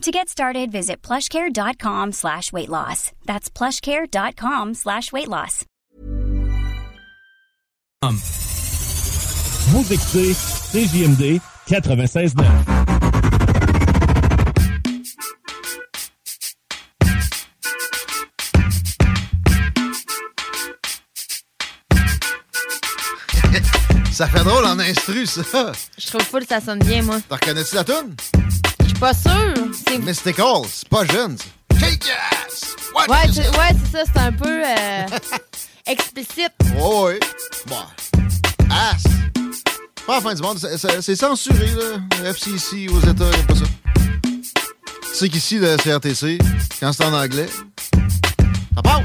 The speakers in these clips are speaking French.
To get started, visit plushcare.com slash weight loss. That's plushcare.com slash weight loss. Vous écoutez CJMD 96.9. Ça fait drôle en instru, ça. Je trouve full, ça sonne bien, moi. T'en reconnais-tu la toune? Pas. C'est... Mystical, c'est pas jeune, ça. Shake your ass! What Ouais, is c'est, it? ouais, c'est ça, c'est un peu euh, explicite. Ouais, ouais. Bon. Ass. Pas la fin du monde. C'est- censuré, là. FCC aux États, y'a pas ça. Tu sais qu'ici, le CRTC, quand c'est en anglais, ça passe.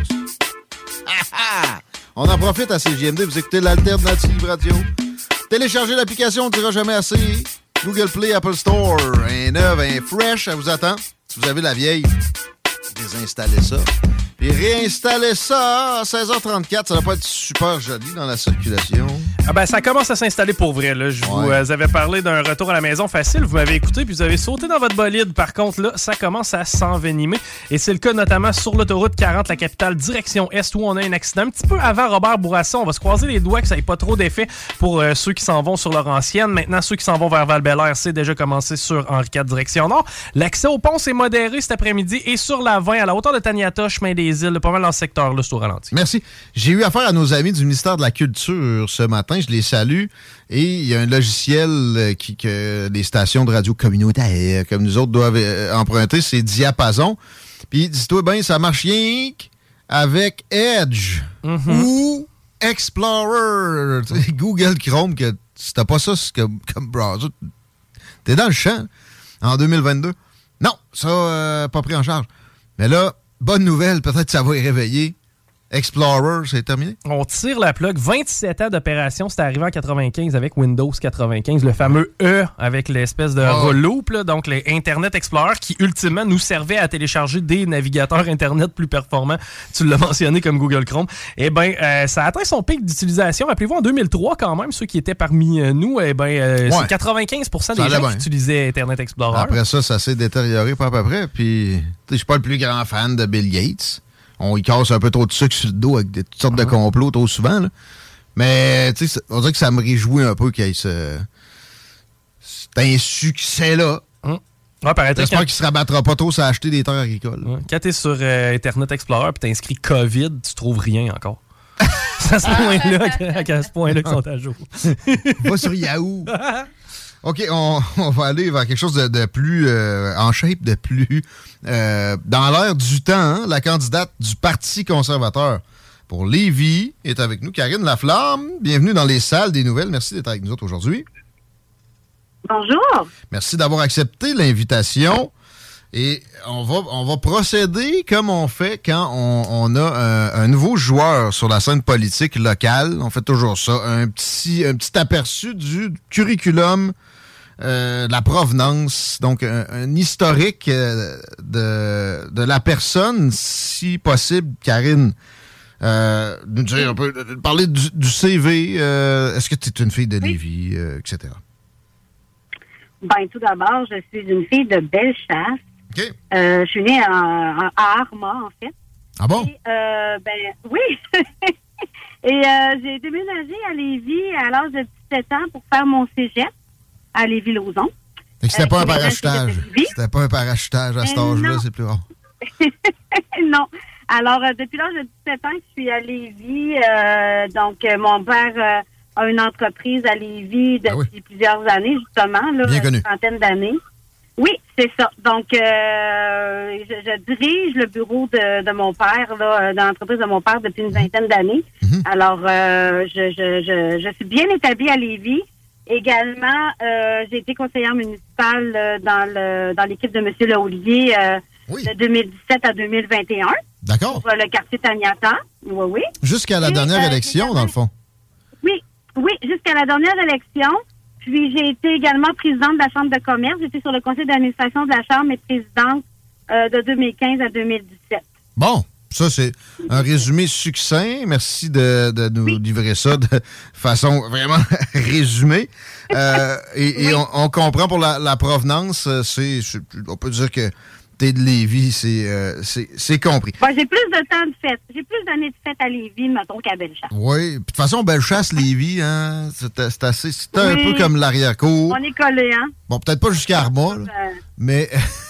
Ah, ah. On en profite à CGMD. Vous écoutez l'Alternative Radio. Téléchargez l'application, on ne dira jamais assez. Google Play, Apple Store. Un neuf, un fresh, ça vous attend. Si vous avez la vieille, désinstallez ça. Puis réinstallez ça à 16h34. Ça va pas être super joli dans la circulation. Ah ben, ça commence à s'installer pour vrai. Là. Je vous Ouais. euh, avais parlé d'un retour à la maison facile. Vous m'avez écouté, puis vous avez sauté dans votre bolide. Par contre, là, ça commence à s'envenimer. Et c'est le cas notamment sur l'autoroute 40, la capitale, direction Est, où on a un accident. Un petit peu avant Robert Bourassa, on va se croiser les doigts que ça n'ait pas trop d'effet pour euh, ceux qui s'en vont sur Laurentienne. Maintenant, ceux qui s'en vont vers val c'est déjà commencé sur Henri IV, direction Nord. L'accès au pont, c'est modéré cet après-midi. Et sur la 20, à la hauteur de Taniata, chemin des îles, pas mal dans ce secteur-là, c'est au ralenti. Merci. J'ai eu affaire à nos amis du ministère de la Culture ce matin. Je les salue. Et il y a un logiciel euh, qui, que les stations de radio communautaires, comme nous autres, doivent euh, emprunter. C'est Diapason. Puis, dis-toi bien, ça marche rien avec Edge ou Explorer. Google Chrome, que si t'as pas ça comme, comme browser, t'es dans le champ en 2022. Non, ça, euh, pas pris en charge. Mais là, bonne nouvelle, peut-être que ça va y réveiller. Explorer, c'est terminé? On tire la plug. 27 ans d'opération, c'était arrivé en 95 avec Windows 95, le fameux E avec l'espèce de Oh. là, donc les Internet Explorer qui ultimement nous servait à télécharger des navigateurs Internet plus performants. Tu l'as mentionné comme Google Chrome. Eh bien, ça a atteint son pic d'utilisation. Rappelez-vous, en 2003 quand même, ceux qui étaient parmi euh, nous, eh ben, euh, Ouais. c'est 95% des Ça gens qui bien. utilisaient Internet Explorer. Après ça, ça s'est détérioré pas à peu près. Puis, je suis pas le plus grand fan de Bill Gates. On y casse un peu trop de sucre sur le dos avec des, toutes sortes de complots trop souvent. là. Mais, tu sais, on dirait que ça me réjouit un peu qu'il y ait ce... C'est un succès-là. Ouais, paraîtrait J'espère qu'il se rabattra pas trop à acheter des terres agricoles. Ouais. Quand t'es sur euh, Internet Explorer et t'inscris COVID, tu trouves rien encore. C'est à ce point-là que- à ce point-là qu'ils sont à jour. Va sur Yahoo. OK, on, on va aller vers quelque chose de, de plus euh, en shape, de plus euh, dans l'air du temps. hein. La candidate du Parti conservateur pour Lévis est avec nous, Karine Laflamme. Bienvenue dans les salles des nouvelles. Merci d'être avec nous autres aujourd'hui. Bonjour. Merci d'avoir accepté l'invitation. Et on va, on va procéder comme on fait quand on, on a un, un nouveau joueur sur la scène politique locale. On fait toujours ça. Un petit, un petit aperçu du curriculum, euh, la provenance, donc un, un historique euh, de, de la personne, si possible, Karine. Euh, nous dire un peu, parler du, du CV. euh, Est-ce que tu es une fille de Lévis, euh, etc. Ben, tout d'abord, je suis une fille de Bellechasse. OK. Euh, je suis née en, en- à Armand, en fait. Ah bon? Et, ben, oui. Et j'ai déménagé à Lévis à l'âge de 17 ans pour faire mon cégep à Lévis-Lauzon. Que c'était Euh, pas un parachutage. C'était pas un parachutage à cet Euh, âge-là, non. c'est plus rare. non. Alors, euh, depuis l'âge de 17 ans, je suis à Lévis. Euh, donc, euh, mon père euh, a une entreprise à Lévis Ah depuis plusieurs années, justement, là, Bien connu. une trentaine d'années. Oui, c'est ça. Donc, euh, je, je dirige le bureau de, de mon père, là, euh, dans l'entreprise de mon père depuis une vingtaine d'années. Alors, euh, je, je, je, je suis bien établie à Lévis. Également, euh, j'ai été conseillère municipale euh, dans le dans l'équipe de M. Leolier euh, Oui. de 2017 à 2021 D'accord. pour le quartier Taniata. Oui, oui. Jusqu'à la Et, dernière euh, élection, dans le fond. Oui, oui, jusqu'à la dernière élection. Puis j'ai été également présidente de la Chambre de commerce. J'étais sur le conseil d'administration de la Chambre et présidente de 2015 à 2017. Bon, ça, c'est un résumé succinct. Merci de, de nous livrer ça de façon vraiment résumée. Euh, et et on, on comprend pour la, la provenance, euh, c'est, on peut dire que t'es de Lévis, c'est, euh, c'est, compris. Bon, j'ai plus de temps de fête. J'ai plus d'années de fête à Lévis, mettons, qu'à Bellechasse. Oui. Puis De toute façon, Bellechasse, Lévis, hein, c'est, assez, c'est un peu comme l'arrière-cour. On est collés, hein? Bon, peut-être pas jusqu'à Arma, Euh, mais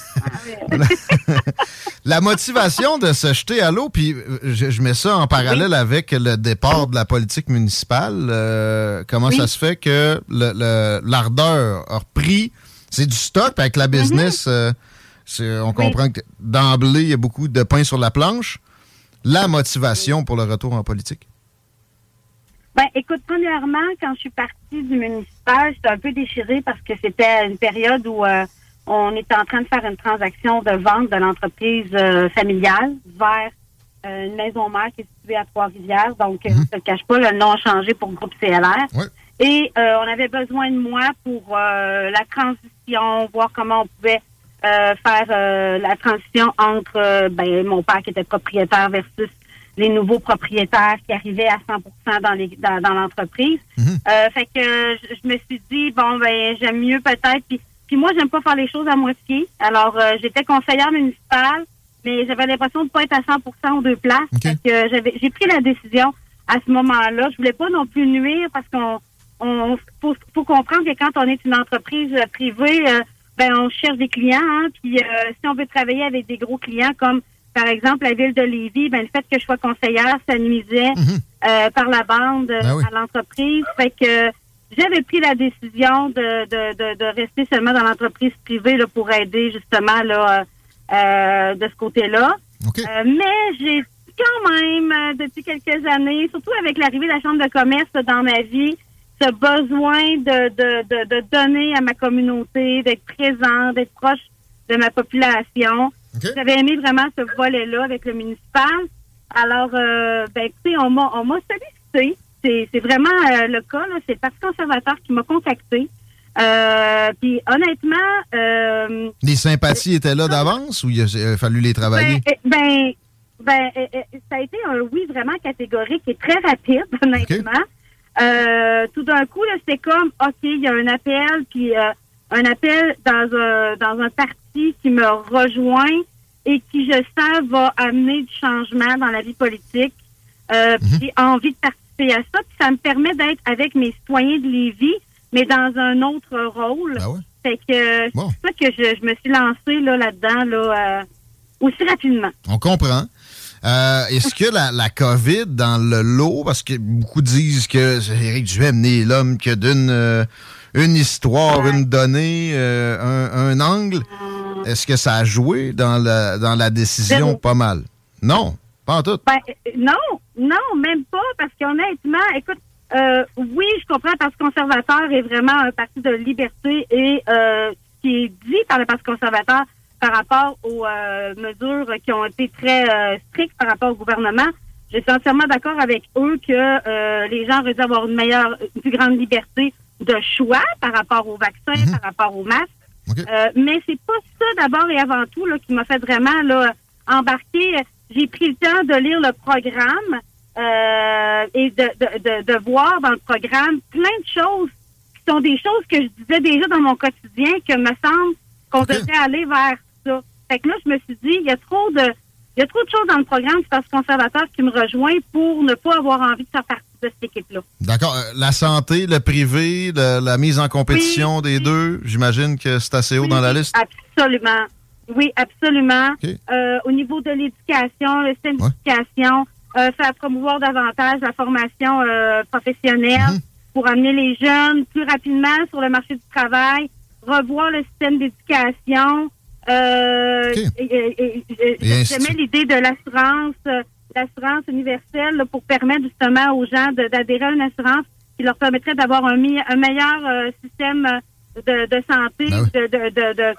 la motivation de se jeter à l'eau, puis euh, je, je mets ça en parallèle avec le départ de la politique municipale. euh, comment Oui. ça se fait que le- le- l'ardeur a repris? C'est du stock, puis avec la business, euh, c'est- on comprend que d'emblée, il y a beaucoup de pain sur la planche. La motivation pour le retour en politique? Ben, écoute, premièrement, quand je suis partie du municipal, j'étais un peu déchirée parce que c'était une période où euh, on était en train de faire une transaction de vente de l'entreprise euh, familiale vers euh, une maison mère qui est située à Trois-Rivières. Donc, euh, je ne te cache pas, le nom a changé pour Groupe CLR. Ouais. Et euh, on avait besoin de moi pour euh, la transition, voir comment on pouvait euh, faire euh, la transition entre ben, mon père qui était propriétaire versus les nouveaux propriétaires qui arrivaient à 100 dans les dans, dans l'entreprise. Euh, fait que je, je me suis dit bon ben j'aime mieux peut-être puis puis moi j'aime pas faire les choses à moitié. Alors euh, j'étais conseillère municipale mais j'avais l'impression de pas être à 100% aux deux places. Fait que euh, j'avais j'ai pris la décision à ce moment-là. Je voulais pas non plus nuire parce qu'on on faut, faut comprendre que quand on est une entreprise privée, euh, ben on cherche des clients. Hein, puis euh, si on veut travailler avec des gros clients comme par exemple la ville de Lévis, ben le fait que je sois conseillère, ça nuisait euh, par la bande Ben oui. à l'entreprise. Fait que j'avais pris la décision de, de, de, de rester seulement dans l'entreprise privée là, pour aider justement là euh, euh, de ce côté-là. Euh, mais j'ai quand même, euh, depuis quelques années, surtout avec l'arrivée de la Chambre de commerce dans ma vie, ce besoin de, de, de, de donner à ma communauté, d'être présent, d'être proche de ma population. J'avais aimé vraiment ce volet-là avec le municipal. Alors, euh, ben, écoutez, on m'a, on m'a sollicité. C'est, vraiment euh, le cas. C'est le Parti conservateur qui m'a contacté. Euh, puis honnêtement, euh, Les sympathies étaient là d'avance ou il a, fallu les travailler? ben, eh, ben, ben, eh, eh, ça a été un oui vraiment catégorique et très rapide, honnêtement. Tout d'un coup, c'était comme, OK, il y a un appel, puis un appel dans un, dans un parti qui me rejoint et qui, je sens, va amener du changement dans la vie politique. Euh, puis J'ai envie de participer à ça, puis ça me permet d'être avec mes citoyens de Lévis, mais dans un autre rôle. Fait que euh, c'est pour ça que je, je me suis lancée là, là-dedans là, euh, aussi rapidement. On comprend. Euh, Est-ce que la, la COVID dans le lot, parce que beaucoup disent que Éric Duhem né l'homme que d'une euh, une histoire, une donnée, un, un angle, est-ce que ça a joué dans la, dans la décision pas mal? Non, pas en tout. Ben, non, non, même pas, parce qu'honnêtement, écoute, euh, oui, je comprends, le Parti conservateur est vraiment un parti de liberté et euh, ce qui est dit par le Parti conservateur par rapport aux euh, mesures qui ont été très euh, strictes par rapport au gouvernement, je suis entièrement d'accord avec eux que euh, les gens auraient dû avoir une meilleure, une plus grande liberté de choix par rapport aux vaccins, par rapport aux masques. Euh, mais c'est pas ça d'abord et avant tout là, qui m'a fait vraiment là, embarquer. J'ai pris le temps de lire le programme euh, et de, de, de, de voir dans le programme plein de choses qui sont des choses que je disais déjà dans mon quotidien que me semble qu'on devrait aller vers ça. Fait que là, je me suis dit, il y a trop de il y a trop de choses dans le programme du Parti conservateur qui me rejoint pour ne pas avoir envie de faire partie de cette équipe-là. D'accord. Euh, la santé, le privé, le- la mise en compétition des deux, j'imagine que c'est assez haut dans la liste. Absolument. Oui, absolument. Euh, au niveau de l'éducation, le système Ouais. d'éducation, euh, faire promouvoir davantage la formation euh, professionnelle Mhm. pour amener les jeunes plus rapidement sur le marché du travail, revoir le système d'éducation. Euh, et- et- et- J'aimais l'idée de l'assurance, euh, l'assurance universelle là, pour permettre justement aux gens d'adhérer à une assurance qui leur permettrait d'avoir un, meilleur euh, système de, de santé Ben oui. de, de, de,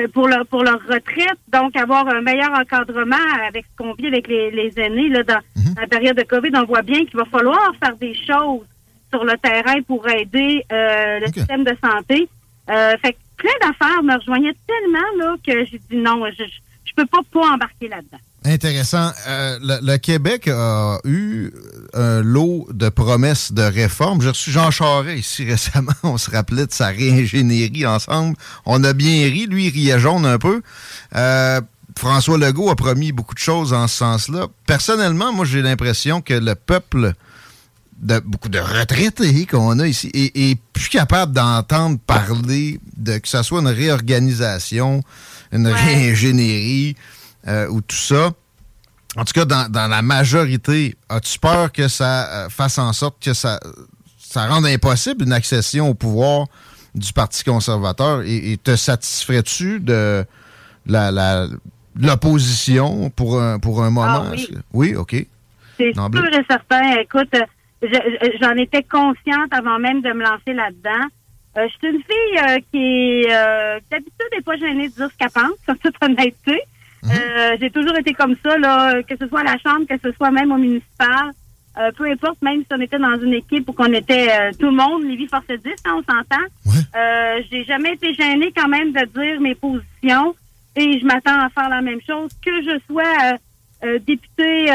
de- de- pour leur pour leur retraite, donc avoir un meilleur encadrement avec ce qu'on vit avec les, les aînés là, dans Mhm. la période de COVID. On voit bien qu'il va falloir faire des choses sur le terrain pour aider euh, le système de santé. Euh, fait que plein d'affaires me rejoignaient tellement là que j'ai dit non, je, je, je peux pas pas embarquer là-dedans. Intéressant. Euh, le, le Québec a eu un lot de promesses de réformes. J'ai reçu Jean Charest ici récemment. On se rappelait de sa réingénierie ensemble. On a bien ri. Lui, il riait jaune un peu. Euh, François Legault a promis beaucoup de choses en ce sens-là. Personnellement, moi, j'ai l'impression que le peuple de beaucoup de retraités qu'on a ici est, est plus capable d'entendre parler de que ce soit une réorganisation, une réingénierie euh, ou tout ça. En tout cas, dans, dans la majorité, as-tu peur que ça euh, fasse en sorte que ça, ça rende impossible une accession au pouvoir du Parti conservateur? Et, et te satisferais-tu de la, la- l'opposition pour un, pour un moment? Ah oui. OK. C'est D'emblée. sûr et certain. Écoute, je- je- j'en étais consciente avant même de me lancer là-dedans. Euh, je suis une fille euh, qui est euh, d'habitude n'est pas gênée de dire ce qu'elle pense, en toute honnêteté. Euh, J'ai toujours été comme ça, là, que ce soit à la Chambre, que ce soit même au municipal. Euh, peu importe, même si on était dans une équipe où qu'on était euh, tout le monde, Lévi Force 10, hein, on s'entend. Ouais. Euh, J'ai jamais été gênée quand même de dire mes positions et je m'attends à faire la même chose, que je sois députée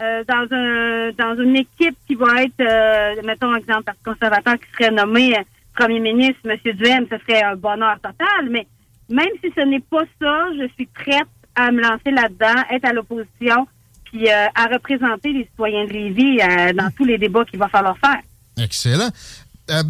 euh, dans un dans une équipe qui va être, euh, mettons exemple, Parti conservateur qui serait nommé premier ministre, M. Duhem, ce serait un bonheur total, mais même si ce n'est pas ça, je suis prête à me lancer là-dedans, être à l'opposition, puis euh, à représenter les citoyens de Lévis euh, dans tous les débats qu'il va falloir faire. Excellent. Euh,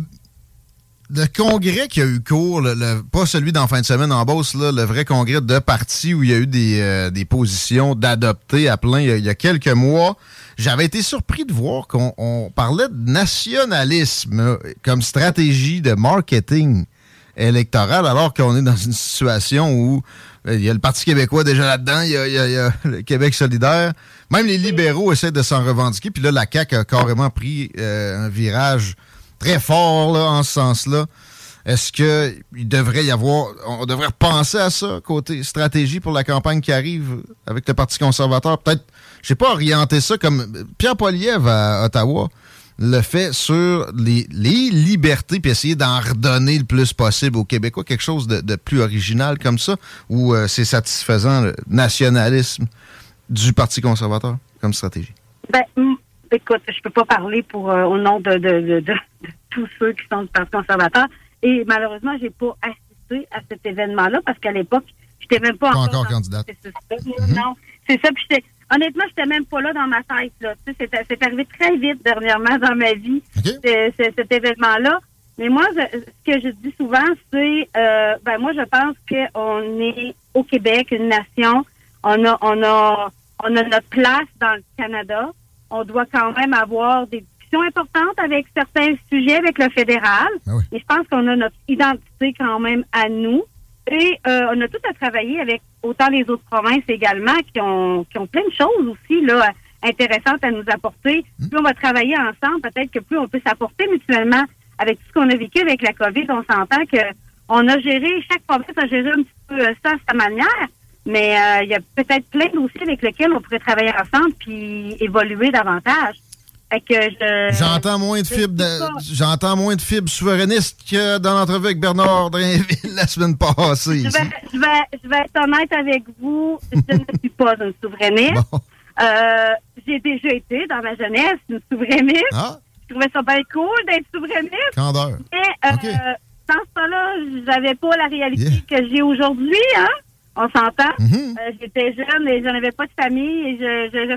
le congrès qui a eu cours, pas celui d'en fin de semaine en Beauce, là, le vrai congrès de parti où il y a eu des, des positions d'adopter à plein il y, a, quelques mois, j'avais été surpris de voir qu'on on parlait de nationalisme comme stratégie de marketing électoral, alors qu'on est dans une situation où euh, il y a le Parti québécois déjà là-dedans, il y a, le Québec solidaire. Même les libéraux essaient de s'en revendiquer. Puis là, la CAQ a carrément pris euh, un virage très fort en ce sens-là. Est-ce qu'il devrait y avoir... On devrait repenser à ça, côté stratégie pour la campagne qui arrive avec le Parti conservateur? Peut-être, je sais pas, orienter ça comme... Pierre Poilievre à Ottawa le fait sur les, les libertés, puis essayer d'en redonner le plus possible aux Québécois, quelque chose de, de plus original comme ça, où euh, c'est satisfaisant le nationalisme du Parti conservateur comme stratégie? Ben, écoute, je peux pas parler pour euh, au nom de, tous ceux qui sont du Parti conservateur. Et malheureusement, j'ai pas assisté à cet événement-là parce qu'à l'époque, j'étais même pas, Pas encore, encore candidate. Non, c'est ça. Puis j'étais, honnêtement, j'étais même pas là dans ma tête. Là. Tu sais, c'est, arrivé très vite dernièrement dans ma vie, cet événement-là. Mais moi, je- ce que je dis souvent, c'est, euh, ben moi, je pense qu'on est au Québec une nation. On a, on a, on a notre place dans le Canada. On doit quand même avoir des discussions importantes avec certains sujets avec le fédéral. Ben oui. Mais je pense qu'on a notre identité quand même à nous. Et euh, on a tout à travailler avec autant les autres provinces également qui ont, qui ont plein de choses aussi là intéressantes à nous apporter. Plus on va travailler ensemble, peut-être que plus on peut s'apporter mutuellement avec tout ce qu'on a vécu avec la COVID. On s'entend que on a géré, chaque province a géré un petit peu ça à sa manière. Mais euh, il y a peut-être plein de dossiers avec lesquels on pourrait travailler ensemble puis évoluer davantage. Je, J'entends moins de fibres, j'entends moins de fibres souverainistes que dans l'entrevue avec Bernard Drainville la semaine passée. Je vais, je, vais, je vais être honnête avec vous. Je ne suis pas une souverainiste. Bon. Euh, j'ai déjà été, dans ma jeunesse, une souverainiste. Ah, Je trouvais ça bien cool d'être souverainiste. candeur. Mais euh, Ok. dans ce temps-là, j'avais pas la réalité Yeah. que j'ai aujourd'hui. Hein? On s'entend. Mhm. Euh, J'étais jeune et je n'avais pas de famille. Et je, je, je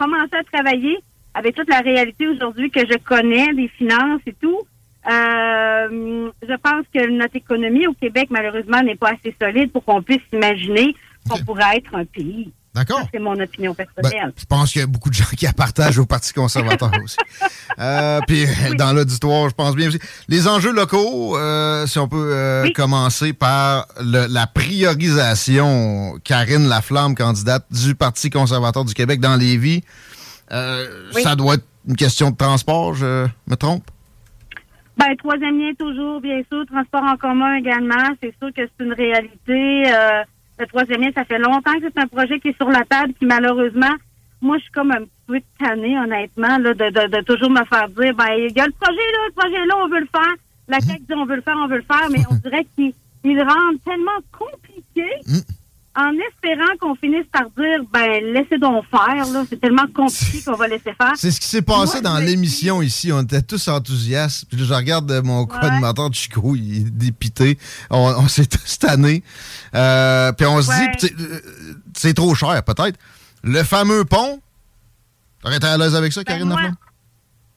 commencer à travailler avec toute la réalité aujourd'hui que je connais des finances et tout, euh, je pense que notre économie au Québec, malheureusement, n'est pas assez solide pour qu'on puisse imaginer qu'on pourrait être un pays. D'accord. C'est mon opinion Ben, personnelle. je pense qu'il y a beaucoup de gens qui la partagent au Parti conservateur aussi. Euh, puis dans l'auditoire, je pense bien aussi. Les enjeux locaux, euh, si on peut euh, Oui. commencer par le- la priorisation, Karine Laflamme, candidate du Parti conservateur du Québec dans Lévis, euh, Oui. ça doit être une question de transport, je me trompe? Ben, troisième lien toujours, bien sûr. Transport en commun également. C'est sûr que c'est une réalité. Le troisième lien, ça fait longtemps que c'est un projet qui est sur la table, qui malheureusement, moi, je suis comme un petit peu tannée, honnêtement, là, de, de, de toujours me faire dire, ben, il y a le projet là, le projet là, on veut le faire. La CAQ dit, on veut le faire, on veut le faire, mais on dirait qu'il il le rend tellement compliqué en espérant qu'on finisse par dire, ben, laissez donc faire, là. C'est tellement compliqué qu'on va laisser faire. C'est ce qui s'est passé Moi, dans l'émission ici. On était tous enthousiastes. Puis là, je regarde euh, mon co-animateur de Chico, il est dépité. On, on s'est tous tannés. Euh, puis on se Ouais. dit, c'est- euh, c'est trop cher, peut-être. Le fameux pont, t'aurais été à l'aise avec ça, Ben, Karine moi, Laflamme?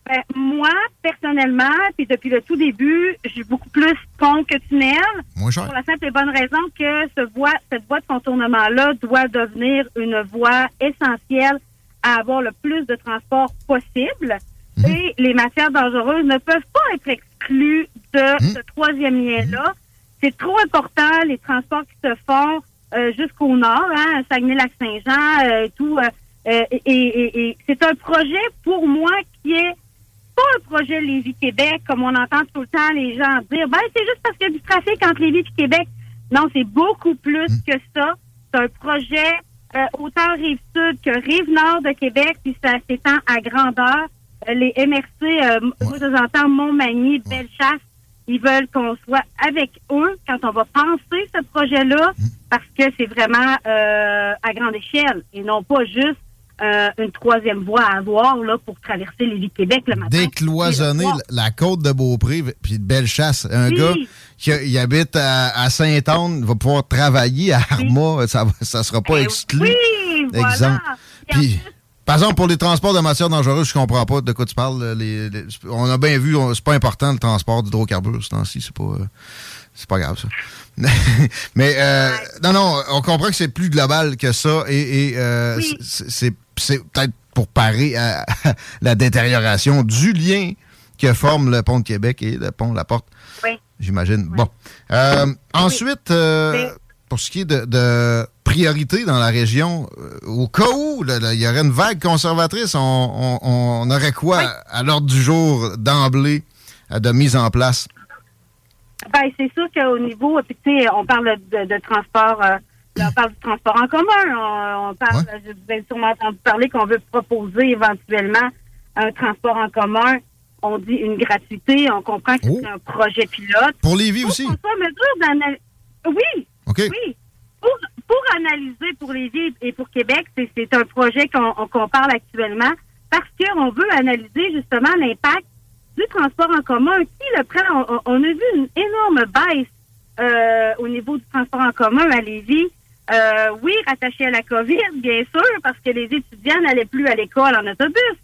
Ben, moi, personnellement, puis depuis le tout début, je suis beaucoup plus pont que tunnel. Moins cher. Pour la simple et bonne raison que ce voie, cette voie de contournement-là doit devenir une voie essentielle à avoir le plus de transport possible. Et les matières dangereuses ne peuvent pas être exclues de ce troisième lien-là. C'est trop important, les transports qui se font euh, jusqu'au nord, hein, Saguenay-Lac-Saint-Jean euh, et tout. euh, euh, et et- et c'est un projet, pour moi, qui est pas un projet Lévis-Québec, comme on entend tout le temps les gens dire, ben, c'est juste parce qu'il y a du trafic entre Lévis et Québec. Non, c'est beaucoup plus que ça. C'est un projet euh, autant Rive-Sud que Rive-Nord de Québec, puis ça s'étend à grandeur. Euh, les MRC, euh, moi, je entends Montmagny, Bellechasse, ils veulent qu'on soit avec eux quand on va penser ce projet-là, parce que c'est vraiment euh, à grande échelle et non pas juste euh, une troisième voie à avoir là, pour traverser les villes Québec le matin. Décloisonner la côte de Beaupré, puis de Bellechasse. Un Oui. gars qui il habite à, à Sainte-Anne va pouvoir travailler à Arma. Ça, ça sera pas Eh exclu. Oui, voilà. Exemple. Puis par exemple, pour les transports de matières dangereuses, je comprends pas de quoi tu parles. là, les- les- on a bien vu, c'est pas important le transport d'hydrocarbures ce temps-ci, c'est pas, euh, c'est pas grave ça. Mais euh, non, non, on comprend que c'est plus global que ça et, et, euh, Oui. c'est- c'est peut-être pour parer à la détérioration du lien que forme le pont de Québec et le pont de la Porte, Oui. j'imagine. Bon. Euh, Ensuite, euh, pour ce qui est de, de priorité dans la région, euh, au cas où il y aurait une vague conservatrice, on, on- on aurait quoi à, à l'ordre du jour d'emblée de mise en place? Ben, c'est sûr qu'au niveau, puis tu sais, on parle de, de transport, on parle du transport en commun. On, on parle, Ouais. avez sûrement entendu parler qu'on veut proposer éventuellement un transport en commun. On dit une gratuité. On comprend que Oh. c'est un projet pilote. Pour Lévis Pour aussi? soit mesure d'analyser. Oui, OK. oui. Pour, pour analyser pour les villes et pour Québec, c'est, un projet qu'on, on- qu'on parle actuellement parce qu'on veut analyser justement l'impact du transport en commun. Qui le prend? On, on a vu une énorme baisse euh, au niveau du transport en commun à Lévis. Euh, oui, rattaché à la COVID, bien sûr, parce que les étudiants n'allaient plus à l'école en autobus.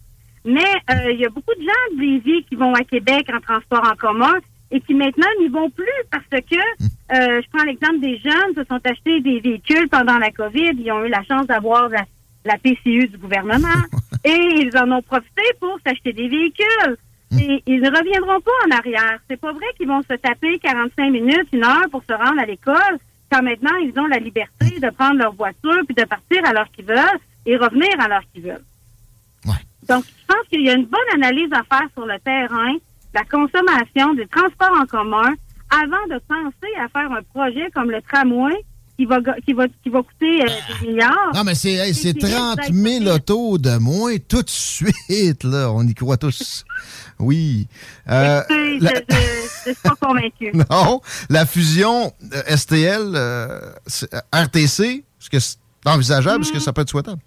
Mais euh, il y a beaucoup de gens de Lévis qui vont à Québec en transport en commun et qui maintenant n'y vont plus parce que euh, je prends l'exemple des jeunes se sont achetés des véhicules pendant la COVID. Ils ont eu la chance d'avoir la, la PCU du gouvernement et ils en ont profité pour s'acheter des véhicules. Et ils ne reviendront pas en arrière. C'est pas vrai qu'ils vont se taper 45 minutes, une heure pour se rendre à l'école quand maintenant ils ont la liberté de prendre leur voiture puis de partir à l'heure qu'ils veulent et revenir à l'heure qu'ils veulent. Donc, je pense qu'il y a une bonne analyse à faire sur le terrain, la consommation des transports en commun, avant de penser à faire un projet comme le tramway qui va, qui va, qui va coûter euh, des milliards. Non, mais c'est hey, c'est qui risque 30 d'être 000 autos de moins tout de suite, là. On y croit tous. Oui. Euh, la- je, suis pas convaincue. Non, la fusion euh, STL, euh, c'est- euh, RTC, est-ce que c'est envisageable? Est-ce que ça peut être souhaitable?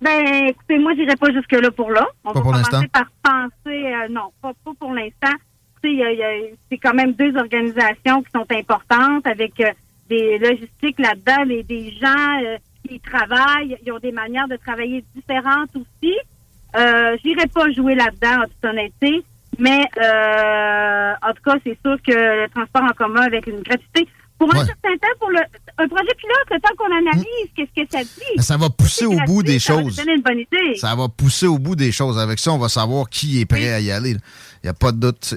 Ben, écoutez, moi, j'irai pas jusque-là pour là. On Pas va pour commencer par penser, euh, non, pas, pas pour l'instant. C'est quand même deux organisations qui sont importantes avec des logistiques là-dedans, les- des gens qui travaillent, ils ont des manières de travailler différentes aussi. Euh, j'irai pas jouer là-dedans, en toute honnêteté. Mais euh, en tout cas, c'est sûr que le transport en commun avec une gratuité, pour un Ouais. certain temps, pour le un projet pilote, le temps qu'on analyse, qu'est-ce que ça dit? Mais ça va pousser au bout des Ça choses. donner une bonne idée. Ça va pousser au bout des choses. Avec ça, on va savoir qui est prêt à y aller. Il n'y a pas de doute.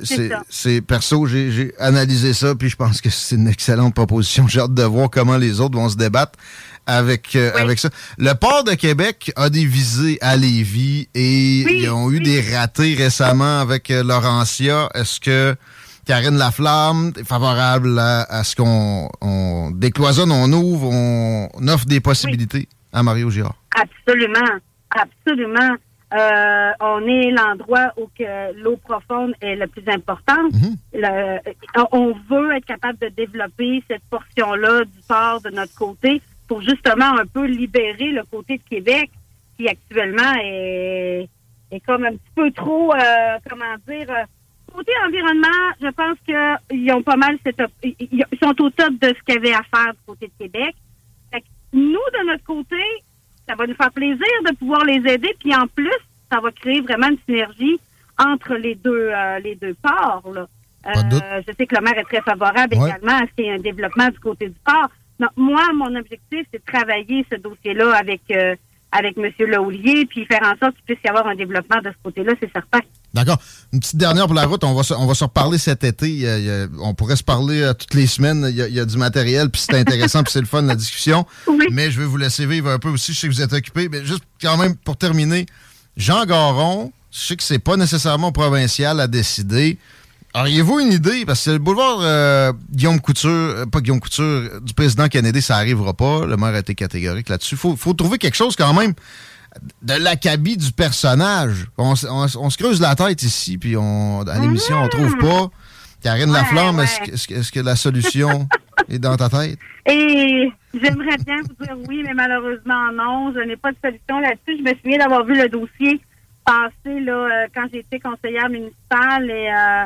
C'est- perso, j'ai analysé ça, puis je pense que c'est une excellente proposition. J'ai hâte de voir comment les autres vont se débattre avec, euh, avec ça. Le port de Québec a des visées à Lévis et Oui, ils ont eu oui. des ratés récemment avec euh, Laurentia. Est-ce que Karine Laflamme est favorable à, à ce qu'on on décloisonne, on ouvre, on offre des possibilités à Mario Girard? Absolument, absolument. Euh, on est l'endroit où que l'eau profonde est le plus importante. Le- on veut être capable de développer cette portion-là du port de notre côté pour justement un peu libérer le côté de Québec qui actuellement est, est comme un petit peu trop, euh, comment dire, euh, côté environnement, je pense qu'ils ont pas mal cette, ils ils sont au top de ce qu'il y avait à faire du côté de Québec. Fait que nous, de notre côté, ça va nous faire plaisir de pouvoir les aider. Puis en plus, ça va créer vraiment une synergie entre les deux, euh, les deux ports. Là. Euh, je sais que le maire est très favorable Ouais. également à ce qu'il y ait un développement du côté du port. Donc, moi, mon objectif, c'est de travailler ce dossier-là avec euh, avec M. Lahoulier, puis faire en sorte qu'il puisse y avoir un développement de ce côté-là, c'est certain. D'accord. Une petite dernière pour la route. On va se, on va se reparler cet été. Il y a- il y a- on pourrait se parler euh, toutes les semaines. Il y a, il y a du matériel, puis c'est intéressant, puis c'est le fun, la discussion. Oui. Mais je vais vous laisser vivre un peu aussi. Je sais que vous êtes occupé. Mais juste quand même, pour terminer, Jean Garon, je sais que c'est pas nécessairement provincial à décider. Auriez-vous une idée? Parce que le boulevard euh, Guillaume Couture, euh, pas Guillaume Couture, du président Kennedy, ça arrivera pas. Le maire a été catégorique là-dessus. Faut, faut trouver quelque chose quand même de l'acabit du personnage. On, se creuse la tête ici, puis on, à l'émission, on trouve pas. Karine Ouais, Laflamme, ouais. est-ce que, est-ce que- est-ce que la solution est dans ta tête? Et j'aimerais bien vous dire oui, mais malheureusement non. Je n'ai pas de solution là-dessus. Je me souviens d'avoir vu le dossier passer là, euh, quand j'étais conseillère municipale et euh,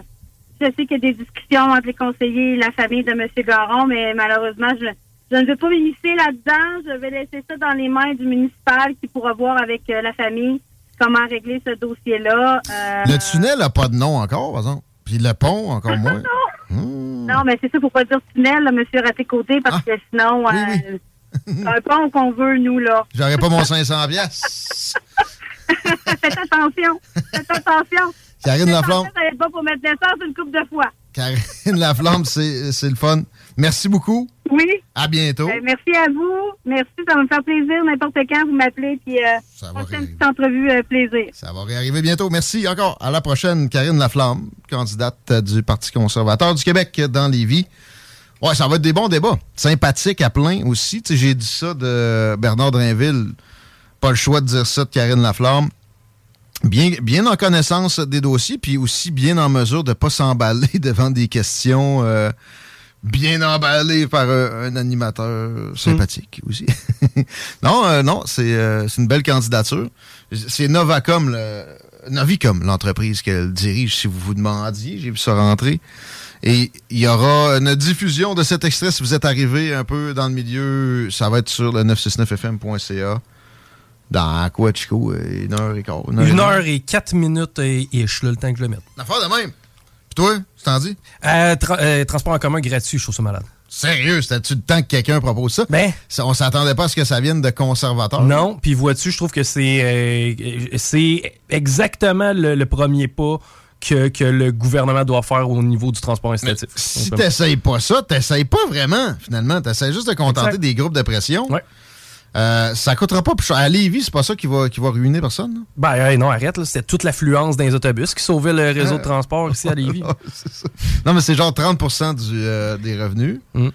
je sais qu'il y a des discussions entre les conseillers et la famille de M. Garon, mais malheureusement, je, je ne veux pas m'initier là-dedans. Je vais laisser ça dans les mains du municipal qui pourra voir avec euh, la famille comment régler ce dossier-là. Euh, Le tunnel n'a pas de nom encore, par exemple. Puis le pont, encore moins. Non, mais c'est ça, faut pas dire tunnel, là, monsieur Raté-Côté, parce que sinon, Ah. Oui, oui. euh, c'est un pont qu'on veut, nous, là. J'aurais pas mon 500 piastres. Faites attention. Faites attention. Karine Laflamme, Ça va être bon pour mettre l'essence une coupe de fois. Karine Laflamme, c'est le fun. Merci beaucoup. Oui. À bientôt. Ben, merci à vous. Merci, ça va me faire plaisir n'importe quand vous m'appelez, puis euh, Ça va une petite entrevue euh, plaisir. Ça va réarriver bientôt. Merci encore. À la prochaine, Karine Laflamme, candidate euh, du Parti conservateur du Québec dans Lévis. Ouais, ça va être des bons débats. Sympathique à plein aussi. J'ai dit ça de Bernard Drinville. Pas le choix de dire ça de Karine Laflamme. Bien, bien en connaissance des dossiers, puis aussi bien en mesure de ne pas s'emballer devant des questions euh, bien emballées par un, un animateur sympathique aussi. non, euh, non, c'est euh, c'est une belle candidature. C'est Novacom, le, Novicom, l'entreprise qu'elle dirige, si vous vous demandiez. J'ai vu ça rentrer. Et il y aura une diffusion de cet extrait si vous êtes arrivé un peu dans le milieu. Ça va être sur le 969fm.ca. Dans quoi, Chico? Une heure et quart. Une heure et quatre minutes et ish, là, le temps que je le mette. Une affaire de même. Toi, tu t'en dis? Euh, tra- euh, transport en commun gratuit, je trouve ça malade. Sérieux, c'était-tu le temps que quelqu'un propose ça? Ben. On s'attendait pas à ce que ça vienne de conservateurs. Non, puis vois-tu, je trouve que c'est euh, exactement le, le premier pas que, que le gouvernement doit faire au niveau du transport incitatif. Si t'essayes pas ça, t'essayes pas vraiment, finalement. T'essayes juste de contenter Exact. des groupes de pression. Ouais. Euh, ça coûtera pas plus cher. À Lévis, c'est pas ça qui va, qui va ruiner personne. là? Ben hey, non, arrête, c'était toute l'affluence dans les autobus qui sauvait le réseau Euh. de transport ici à Lévis. Non, mais c'est genre 30 du, euh, des revenus. Mm.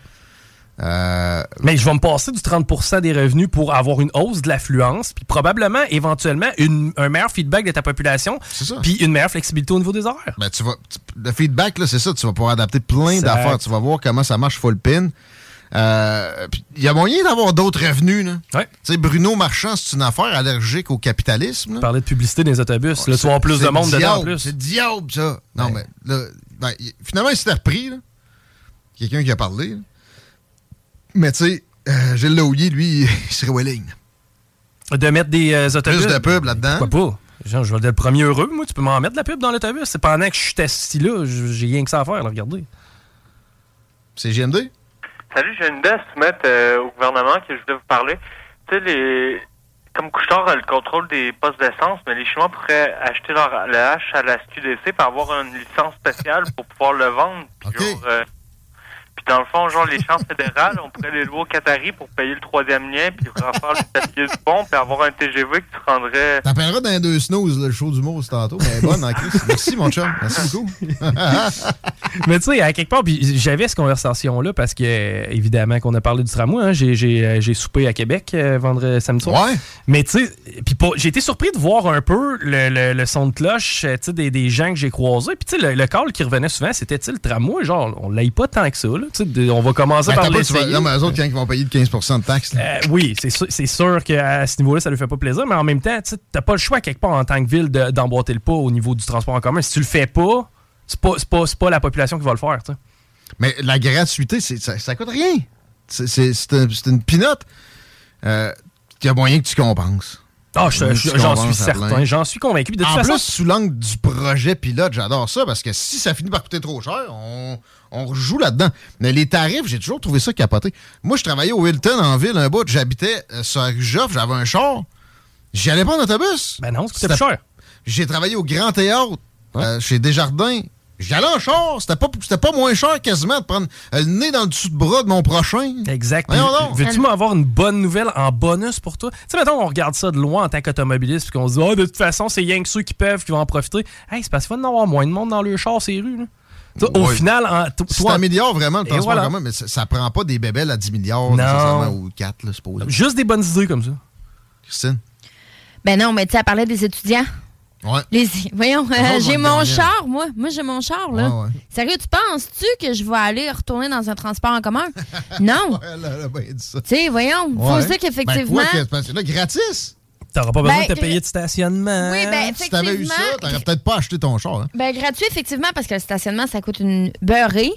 Euh, Mais je vais me passer du 30% des revenus pour avoir une hausse de l'affluence, puis probablement, éventuellement, une- un meilleur feedback de ta population, puis une meilleure flexibilité au niveau des horaires. Ben, tu vas, tu- le feedback, c'est ça. Tu vas pouvoir adapter plein d'affaires. Tu vas voir comment ça marche full pin. Euh, Il y a moyen d'avoir d'autres revenus. Là. Ouais. Tu sais, Bruno Marchand, c'est une affaire allergique au capitalisme. là. Parler de publicité les autobus, tu vas avoir plus de monde dedans en diable, plus. C'est diable, ça. Non, Ouais. mais là, ben, finalement, il s'était repris. là. Quelqu'un qui a parlé. là. Mais tu sais, euh, Gilles lui, il serait willing. De mettre des euh, autobus. Plus de pub là-dedans. Pourquoi pas? Genre, je vais être le premier heureux, moi. Tu peux m'en mettre de la pub dans l'autobus. C'est pendant que je suis assis là, j'ai rien que ça à faire, là, regardez. C'est GMD? Salut, j'ai une idée à soumettre euh, au gouvernement que je voulais vous parler. Tu sais, les... comme Couchetard a le contrôle des postes d'essence, mais les Chinois pourraient acheter leur, le H à la SQDC pour avoir une licence spéciale pour pouvoir le vendre. Puis, genre, euh, puis dans le fond, genre, les chances fédérales, on pourrait les louer au Qatari pour payer le troisième lien, puis refaire le tablier du pont, puis avoir un TGV que tu rendrais... T'appelleras dans les deux snooze, le show d'humour, c'est tantôt. Mais bonne en crise. Merci, mon chum. Merci beaucoup. Mais tu sais, à quelque part, puis j'avais cette conversation-là parce que, évidemment, qu'on a parlé du tramway. hein, j'ai, j'ai, euh, j'ai soupé à Québec euh, vendredi, samedi soir. Ouais. Mais tu sais, puis pas- j'ai été surpris de voir un peu le, le- le son de cloche euh, tu sais, des, des gens que j'ai croisés. Puis tu sais, le, le call qui revenait souvent, c'était le tramway. Genre, on l'aille pas tant que ça. Là, de- on va commencer Ben, par tu vas- non, mais eux autres, quand ils vont payer de 15 de taxes. Euh, oui, c'est sûr, qu'à ce niveau-là, ça lui fait pas plaisir, mais en même temps, tu t'as pas le choix quelque part en tant que ville de- d'emboîter le pas au niveau du transport en commun. Si tu le fais pas, c'est pas, pas, pas la population qui va le faire. Mais la gratuité, ça, ça coûte rien. C'est c'est- c'est un- c'est une pinote. Euh, Il y a moyen que tu compenses. Ah, je- je- j'en suis certain, j'en suis convaincu. De toute en façon, plus, sous l'angle du projet pilote, j'adore ça parce que si ça finit par coûter trop cher, on, on rejoue là-dedans. Mais les tarifs, j'ai toujours trouvé ça capoté. Moi, je travaillais au Hilton en ville, un bout, j'habitais euh, sur Joffre, j'avais un char. J'y allais pas en autobus. Ben non, C'était- plus cher. J'ai travaillé au Grand Théâtre, euh, chez Desjardins. J'y allais en char. C'était pas, moins cher quasiment de prendre euh, le nez dans le dessous de bras de mon prochain. Exact. Veux-tu m'avoir une bonne nouvelle en bonus pour toi? Tu sais, mettons, on regarde ça de loin en tant qu'automobiliste, puis qu'on se dit, ah, de toute façon, c'est rien que ceux qui peuvent qui vont en profiter. Hey, c'est parce qu'il va y en avoir moins de monde dans le char, ces rues. Là. Au final, en, t- Ça toi, améliore vraiment le voilà. en commun, mais ça, ça prend pas des bébelles à 10 milliards Non. nécessairement, ou 4, là, supposé. juste des bonnes idées comme ça. Christine? Ben non, mais tu sais, elle parlait des étudiants. Ouais. Les, voyons, euh, j'ai mon char, moi. Moi, j'ai mon char, là. Ouais, ouais. Sérieux, tu penses-tu que je vais aller retourner dans un transport en commun? non. Elle a bien dit ça. Tu sais, voyons, faut Ouais. ça qu'effectivement. Ben, quoi que- parce que là, gratis. T'auras pas besoin Ben, de te payer de stationnement. Oui, ben, Si t'avais eu ça, t'aurais peut-être pas acheté ton char. Hein? Ben, gratuit, effectivement, parce que le stationnement, ça coûte une beurrée.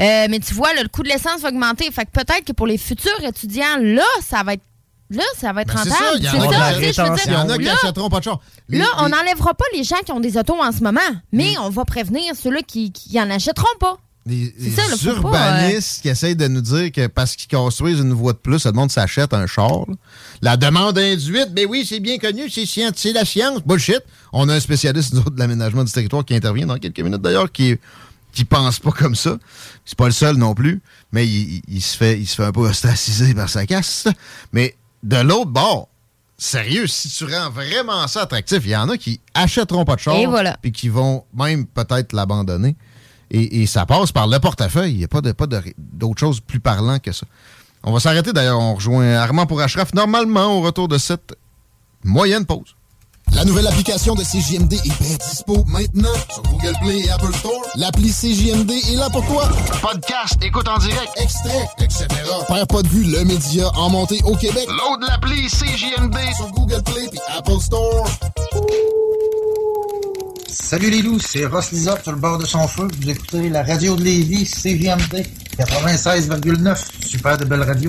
Euh, mais tu vois, là, le coût de l'essence va augmenter. Fait que peut-être que pour les futurs étudiants, là, ça va être. Là, ça va être Ben, c'est rentable. ça, il y en C'est a qui- y en a pas de char. Les- là, on les- n'enlèvera pas les gens qui ont des autos en ce moment, mais on va prévenir ceux-là qui, qui en achèteront pas. Ça, là, pas, urbanistes qui essayent de nous dire que parce qu'ils construisent une voie de plus, le monde s'achète un char. là. La demande induite, ben oui, c'est bien connu, c'est c'est la science. Bullshit. On a un spécialiste nous autres, de l'aménagement du territoire qui intervient dans quelques minutes d'ailleurs, qui qui pense pas comme ça. C'est pas le seul non plus, mais il, il- il se fait il se fait un peu ostraciser par sa casse. Mais de l'autre bord, sérieux, si tu rends vraiment ça attractif, il y en a qui achèteront pas de char Et voilà. puis qui vont même peut-être l'abandonner. Et, et ça passe par le portefeuille. Il n'y a pas de pas de- d'autre chose plus parlant que ça. On va s'arrêter d'ailleurs. On rejoint Armand pour Ashraf normalement au retour de cette moyenne pause. La nouvelle application de CJMD est bien dispo maintenant sur Google Play et Apple Store. L'appli CJMD est là pour toi. Podcast, écoute en direct, extrait, etc. Père pas de vue, le média en montée au Québec. Load l'appli CJMD sur Google Play et Apple Store. Salut les loups, c'est Ross Lizard sur le bord de son feu. Vous écoutez la radio de Lévis, CJMD 96,9. Super de belle radio.